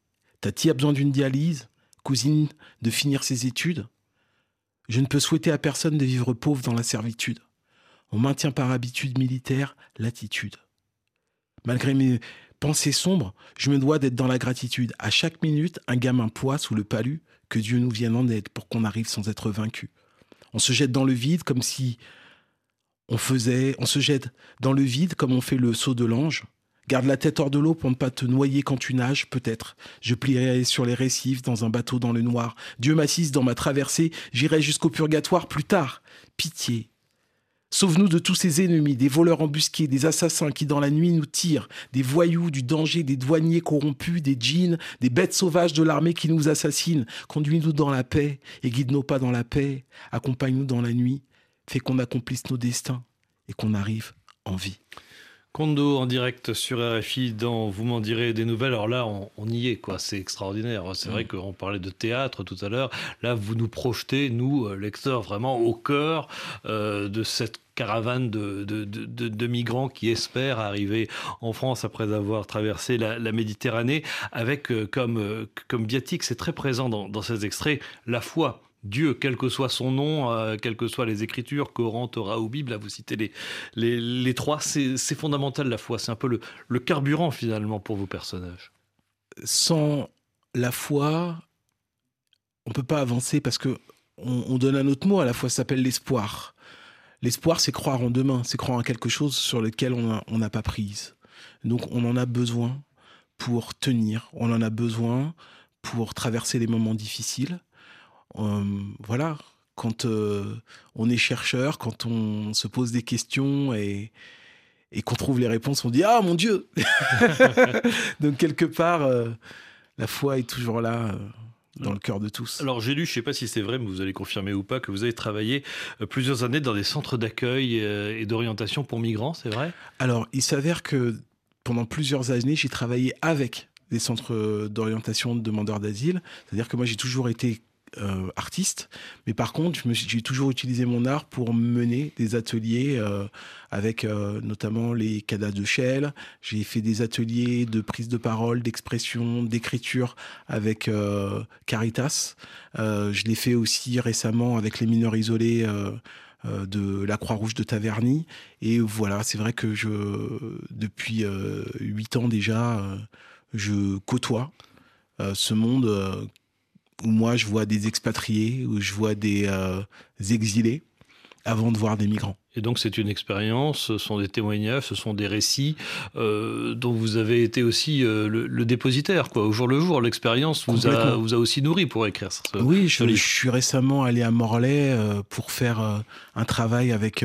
Tati a besoin d'une dialyse, cousine de finir ses études. Je ne peux souhaiter à personne de vivre pauvre dans la servitude. On maintient par habitude militaire l'attitude. Malgré mes pensées sombres, je me dois d'être dans la gratitude. À chaque minute, un gamin poids sous le palu, que Dieu nous vienne en aide pour qu'on arrive sans être vaincu. On se jette dans le vide comme si on faisait, on se jette dans le vide comme on fait le saut de l'ange. Garde la tête hors de l'eau pour ne pas te noyer quand tu nages, peut-être. Je plierai sur les récifs dans un bateau dans le noir. Dieu m'assiste dans ma traversée, j'irai jusqu'au purgatoire plus tard. Pitié. Sauve-nous de tous ces ennemis, des voleurs embusqués, des assassins qui dans la nuit nous tirent, des voyous, du danger, des douaniers corrompus, des djinns, des bêtes sauvages de l'armée qui nous assassinent. Conduis-nous dans la paix et guide nos pas dans la paix. Accompagne-nous dans la nuit fait qu'on accomplisse nos destins et qu'on arrive en vie. Kondo en direct sur RFI dans Vous m'en direz des nouvelles. Alors là, on, y est, quoi. C'est extraordinaire. C'est vrai mm. qu'on parlait de théâtre tout à l'heure. Là, vous nous projetez, nous, euh, lecteurs, vraiment au cœur euh, de cette caravane de, de, migrants qui espèrent arriver en France après avoir traversé la, Méditerranée avec euh, comme, comme viatique, c'est très présent dans, dans ces extraits, la foi Dieu, quel que soit son nom, euh, quelles que soient les écritures, Coran, Torah ou Bible, là vous citez les, les, trois, c'est fondamental la foi, c'est un peu le, carburant finalement pour vos personnages. Sans la foi, on ne peut pas avancer parce que on, donne un autre mot à la foi, ça s'appelle l'espoir. L'espoir, c'est croire en demain, c'est croire en quelque chose sur lequel on n'a pas prise. Donc on en a besoin pour tenir, on en a besoin pour traverser les moments difficiles voilà, quand euh, on est chercheur, quand on se pose des questions et, et qu'on trouve les réponses, on dit Ah mon Dieu (laughs) Donc, quelque part, euh, la foi est toujours là. dans le cœur de tous. Alors j'ai lu, je ne sais pas si c'est vrai, mais vous allez confirmer ou pas, que vous avez travaillé plusieurs années dans des centres d'accueil et d'orientation pour migrants, c'est vrai? Alors il s'avère que pendant plusieurs années, j'ai travaillé avec des centres d'orientation de demandeurs d'asile. C'est-à-dire que moi j'ai toujours été euh, artiste, mais par contre, j'ai toujours utilisé mon art pour mener des ateliers euh, avec euh, notamment les cadas de Shell. J'ai fait des ateliers de prise de parole, d'expression, d'écriture avec Caritas. je l'ai fait aussi récemment avec les mineurs isolés. de la Croix-Rouge de Taverny. Et voilà, c'est vrai que je, depuis huit ans déjà, je côtoie ce monde où moi je vois des expatriés, où je vois des euh, exilés, avant de voir des migrants. Et donc c'est une expérience, ce sont des témoignages, ce sont des récits euh, dont vous avez été aussi euh, le, dépositaire, quoi. Au jour le jour, l'expérience vous a, vous a aussi nourri pour écrire ça. Oui, je, je, suis récemment allé à Morlaix pour faire un travail avec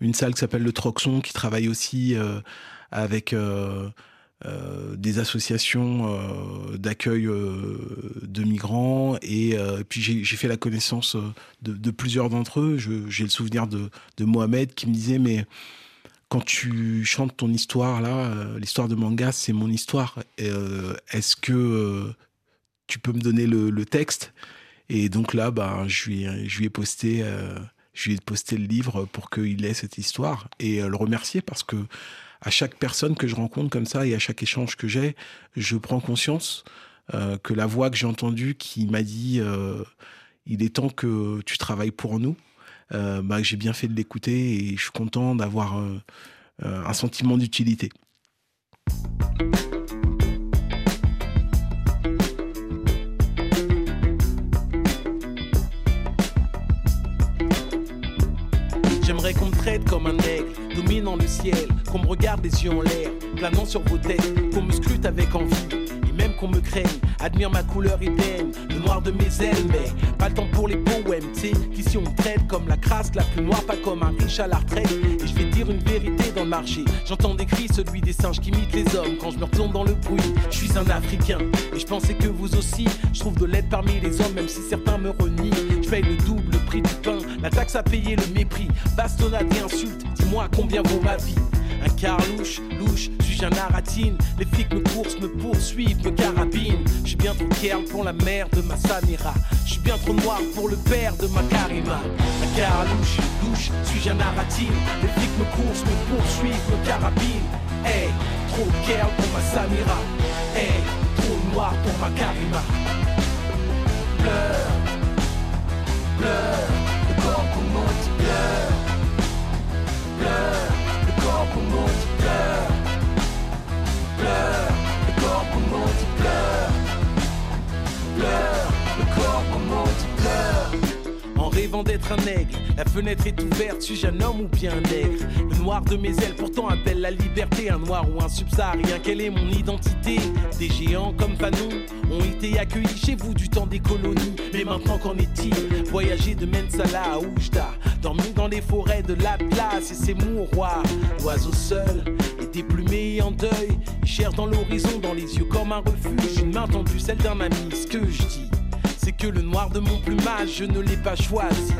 une salle qui s'appelle le Troxon, qui travaille aussi avec euh, des associations euh, d'accueil euh, de migrants et, puis j'ai fait la connaissance de, plusieurs d'entre eux. J'ai le souvenir de, Mohamed qui me disait mais quand tu chantes ton histoire là, l'histoire de manga c'est mon histoire. Est-ce que tu peux me donner le, texte? Et donc là, bah, je, lui, ai posté je lui ai posté le livre pour qu'il ait cette histoire et le remercier parce que à chaque personne que je rencontre comme ça et à chaque échange que j'ai, je prends conscience euh, que la voix que j'ai entendue qui m'a dit euh, il est temps que tu travailles pour nous, euh, bah, j'ai bien fait de l'écouter et je suis content d'avoir un sentiment d'utilité. J'aimerais qu'on me traite comme un aigle, dominant le ciel, qu'on me regarde les yeux en l'air, planant sur vos têtes, qu'on me scrute avec envie, et même qu'on me craigne, admire ma couleur ébène, le noir de mes ailes, mais pas le temps pour les poèmes, sais, qu'ici on traite comme la crasse la plus noire, pas comme un riche à la retraite, et je vais dire une vérité dans le marché, j'entends des cris, celui des singes qui imitent les hommes, quand je me retourne dans le bruit, je suis un Africain, et je pensais que vous aussi, je trouve de l'aide parmi les hommes, même si certains me renient, je paye le double du pain, la taxe à payer, le mépris, bastonnade et insulte, dis-moi combien vaut ma vie. Un car louche, suis-je un naratine Les flics me coursent, me poursuivent, me carabinent. Je suis bien trop kerl pour la mère de ma Samira. Je suis bien trop noir pour le père de ma Karima. Un car louche, suis-je un naratine Les flics me coursent, me poursuivent, me carabinent. Hey, trop kerl pour ma Samira. Hey, trop noir pour ma Karima pleure, le corps pleure Pleure, le corps pleure Pleure, le corps qu'on monte, pleure Pleure, rêvant d'être un aigle, la fenêtre est ouverte, suis-je un homme ou bien un nègre Le noir de mes ailes pourtant appelle la liberté, un noir ou un subsaharien, quelle est mon identité Des géants comme Fanon ont été accueillis chez vous du temps des colonies, mais maintenant qu'en est-il Voyager de Mensala à Oujda, dormir dans les forêts de l'Atlas et ses mouroirs, l'oiseau seul et déplumé et en deuil, il cherche dans l'horizon, dans les yeux comme un refuge, une main tendue, celle d'un ami, ce que je dis que le noir de mon plumage, je ne l'ai pas choisi.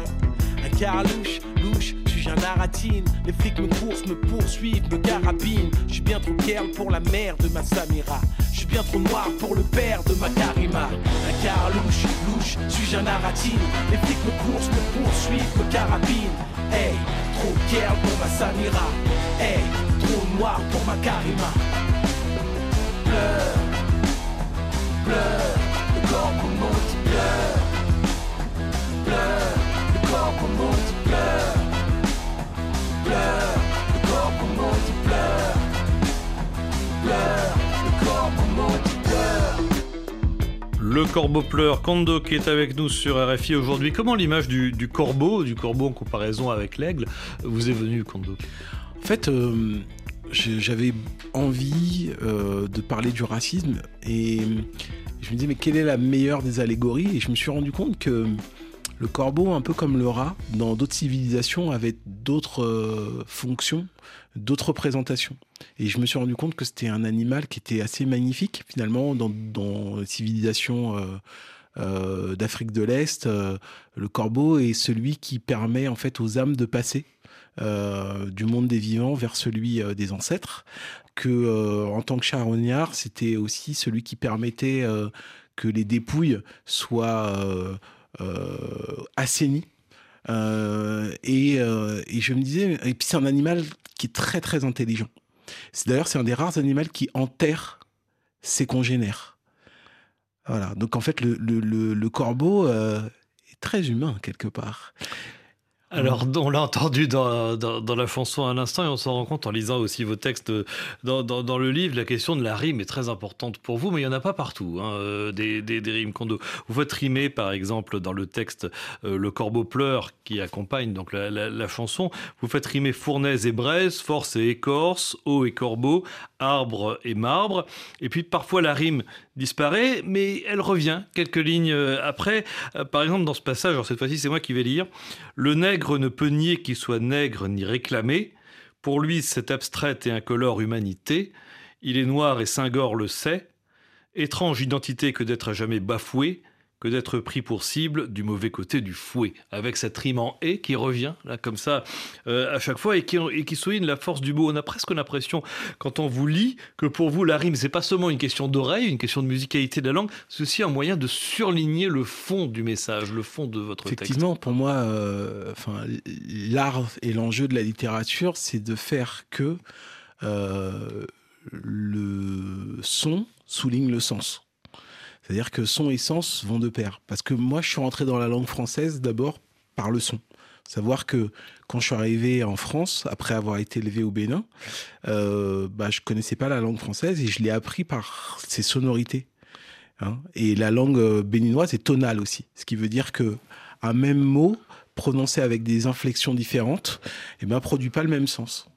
Un car louche, je suis un naratine. Les flics me coursent, me poursuivent, me carabinent. Je suis bien trop kerl pour la mère de ma Samira. Je suis bien trop noir pour le père de ma Karima. Un car louche, suis-je un naratine. Les flics me coursent, me poursuivent, me carabinent. Hey, trop kerl pour ma Samira. Hey, trop noir pour ma Karima. Pleure, pleure, le corps le corbeau pleure, Kondo qui est avec nous sur RFI aujourd'hui. Comment l'image du, corbeau, du corbeau en comparaison avec l'aigle, vous est venue, Kondo En fait, euh, j'avais envie euh, de parler du racisme et je me disais mais quelle est la meilleure des allégories et je me suis rendu compte que le corbeau, un peu comme le rat, dans d'autres civilisations, avait d'autres euh, fonctions, d'autres représentations. Et je me suis rendu compte que c'était un animal qui était assez magnifique finalement dans, dans les civilisations euh, euh, d'Afrique de l'Est. le corbeau est celui qui permet en fait aux âmes de passer du monde des vivants vers celui des ancêtres. Que euh, en tant que charognard, c'était aussi celui qui permettait euh, que les dépouilles soient euh, assainies. Et, je me disais, et puis c'est un animal qui est très très intelligent. C'est d'ailleurs c'est un des rares animaux qui enterre ses congénères. Voilà. Donc en fait le, corbeau est très humain quelque part. Alors, on l'a entendu dans, dans, la chanson à l'instant et on s'en rend compte en lisant aussi vos textes dans, dans, le livre. La question de la rime est très importante pour vous, mais il n'y en a pas partout, hein, des, des, rimes condo. Vous faites rimer, par exemple, dans le texte euh, Le corbeau pleure qui accompagne donc la, la, la chanson. Vous faites rimer fournaise et braise, force et écorce, eau et corbeau, arbre et marbre. Et puis parfois la rime disparaît, mais elle revient quelques lignes euh, après. Euh, Par exemple, dans ce passage, alors cette fois-ci c'est moi qui vais lire, le nègre ne peut nier qu'il soit nègre ni réclamer. Pour lui, cette abstraite et incolore humanité, il est noir et Saint-Gor le sait. Étrange identité que d'être à jamais bafoué, d'être pris pour cible du mauvais côté du fouet, avec cette rime en et qui revient là comme ça euh, à chaque fois et qui, souligne la force du mot. On a presque l'impression quand on vous lit que pour vous la rime c'est pas seulement une question d'oreille, une question de musicalité de la langue, c'est aussi un moyen de surligner le fond du message, le fond de votre Effectivement, pour moi, euh, l'art et l'enjeu de la littérature, c'est de faire que euh, le son souligne le sens. C'est-à-dire que son et sens vont de pair. Parce que moi, je suis rentré dans la langue française d'abord par le son. Savoir que quand je suis arrivé en France, après avoir été élevé au Bénin, euh, bah, je connaissais pas la langue française et je l'ai appris par ses sonorités. Hein. Et la langue euh, béninoise est tonale aussi, ce qui veut dire que un même mot prononcé avec des inflexions différentes, eh ben, produit pas le même sens.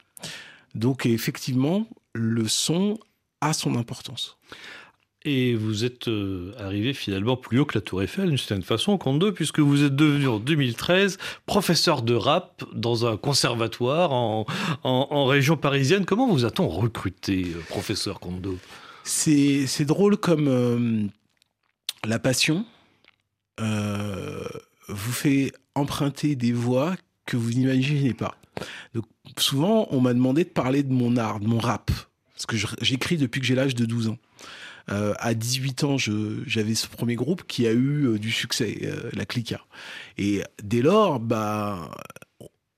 Donc effectivement, le son a son importance. Et vous êtes euh, arrivé finalement plus haut que la Tour Eiffel, d'une certaine façon, compte deux, puisque vous êtes devenu en 2013 professeur de rap dans un conservatoire en, région parisienne. Comment vous a-t-on recruté, euh, professeur Kondo? C'est drôle comme euh, la passion vous fait emprunter des voix que vous n'imaginez pas. Donc, souvent, on m'a demandé de parler de mon art, de mon rap, parce que j'écris depuis que j'ai l'âge de 12 ans. Euh, à 18 ans, j'avais ce premier groupe qui a eu euh, du succès, euh, la Clica. Et dès lors, bah,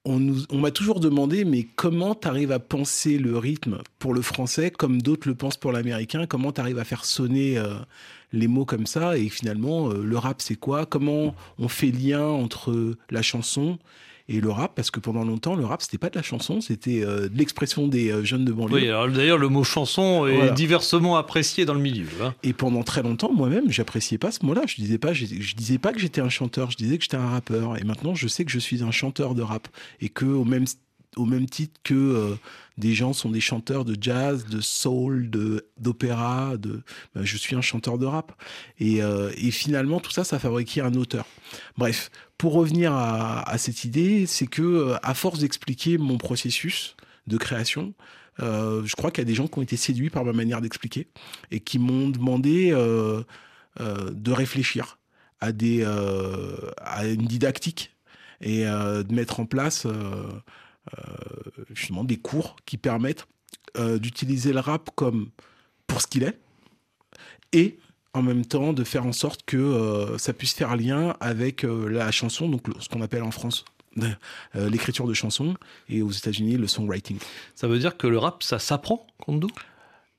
on, m'a toujours demandé, mais comment tu arrives à penser le rythme pour le français comme d'autres le pensent pour l'américain? Comment tu arrives à faire sonner les mots comme ça? Et finalement, le rap, c'est quoi? Comment on fait lien entre la chanson et le rap, parce que pendant longtemps, le rap, c'était pas de la chanson, c'était euh, de l'expression des euh, jeunes de banlieue. Oui, alors d'ailleurs, le mot chanson est diversement apprécié dans le milieu. Hein. Et pendant très longtemps, moi-même, j'appréciais pas ce mot-là. Je disais pas, je, disais pas que j'étais un chanteur, je disais que j'étais un rappeur. Et maintenant, je sais que je suis un chanteur de rap. Et que au même, au même titre que euh, des gens sont des chanteurs de jazz, de soul, d'opéra, de, ben, je suis un chanteur de rap. Et, et finalement, tout ça, ça fabriquait un auteur. Bref, pour revenir à, cette idée, c'est que euh, à force d'expliquer mon processus de création, euh, je crois qu'il y a des gens qui ont été séduits par ma manière d'expliquer et qui m'ont demandé euh, de réfléchir à, des, à une didactique et de mettre en place justement des cours qui permettent d'utiliser le rap comme pour ce qu'il est et en même temps de faire en sorte que euh, ça puisse faire lien avec euh, la chanson, donc ce qu'on appelle en France (laughs) euh, l'écriture de chansons et aux États-Unis le songwriting. Ça veut dire que le rap, ça s'apprend, Kondo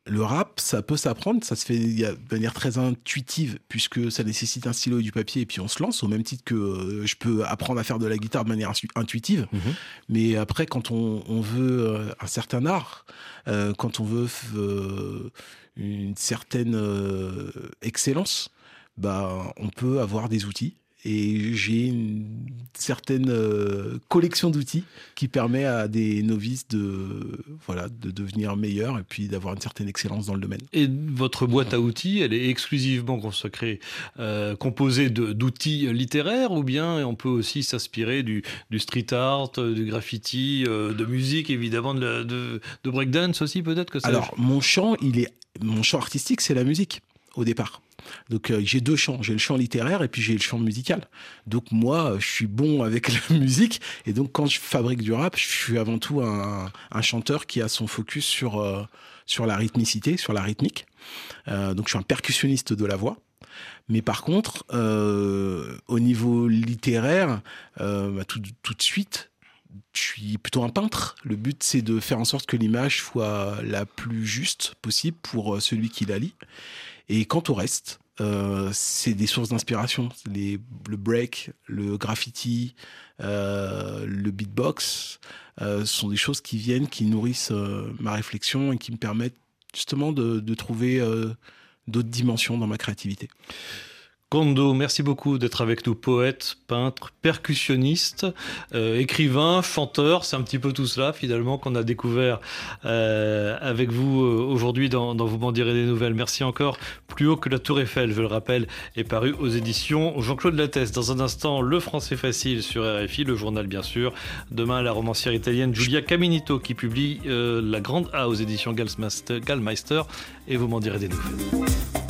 le rap, ça peut s'apprendre, ça se fait de manière très intuitive, puisque ça nécessite un stylo et du papier, et puis on se lance, au même titre que je peux apprendre à faire de la guitare de manière intuitive. Mhm. Mais après, quand on, on, veut un certain art, quand on veut une certaine euh, excellence, bah, on peut avoir des outils. Et j'ai une certaine euh, collection d'outils qui permet à des novices de, voilà, de devenir meilleurs et puis d'avoir une certaine excellence dans le domaine. Et votre boîte à outils, elle est exclusivement consacrée, euh, composée d'outils littéraires ou bien on peut aussi s'inspirer du, du, street art, du graffiti, de musique évidemment, de, de, de breakdance aussi peut-être que ça Alors mon chant, il est mon champ artistique, c'est la musique au départ. Donc euh, j'ai deux champs, j'ai le champ littéraire et puis j'ai le champ musical. Donc moi, je suis bon avec (laughs) la musique et donc quand je fabrique du rap, je suis avant tout un, chanteur qui a son focus sur euh, sur la rythmicité, sur la rythmique. Euh, donc je suis un percussionniste de la voix. Mais par contre, au niveau littéraire, bah, tout, de suite, je suis plutôt un peintre. Le but, c'est de faire en sorte que l'image soit la plus juste possible pour euh, celui qui la lit. Et quant au reste, euh, c'est des sources d'inspiration. le break, le graffiti, euh, le beatbox sont des choses qui viennent, qui nourrissent ma réflexion et qui me permettent justement de trouver d'autres dimensions dans ma créativité. Kondo, merci beaucoup d'être avec nous, poète, peintre, percussionniste, euh, écrivain, chanteur, c'est un petit peu tout cela finalement qu'on a découvert euh, avec vous euh, aujourd'hui dans, Vous m'en direz des nouvelles. Merci encore. Plus haut que la Tour Eiffel, je le rappelle, est paru aux éditions Jean-Claude Lattès. Dans un instant, le français facile sur RFI, le journal bien sûr. Demain, la romancière italienne Giulia Caminito qui publie La Grande A aux éditions Gallmeister et Vous m'en direz des nouvelles.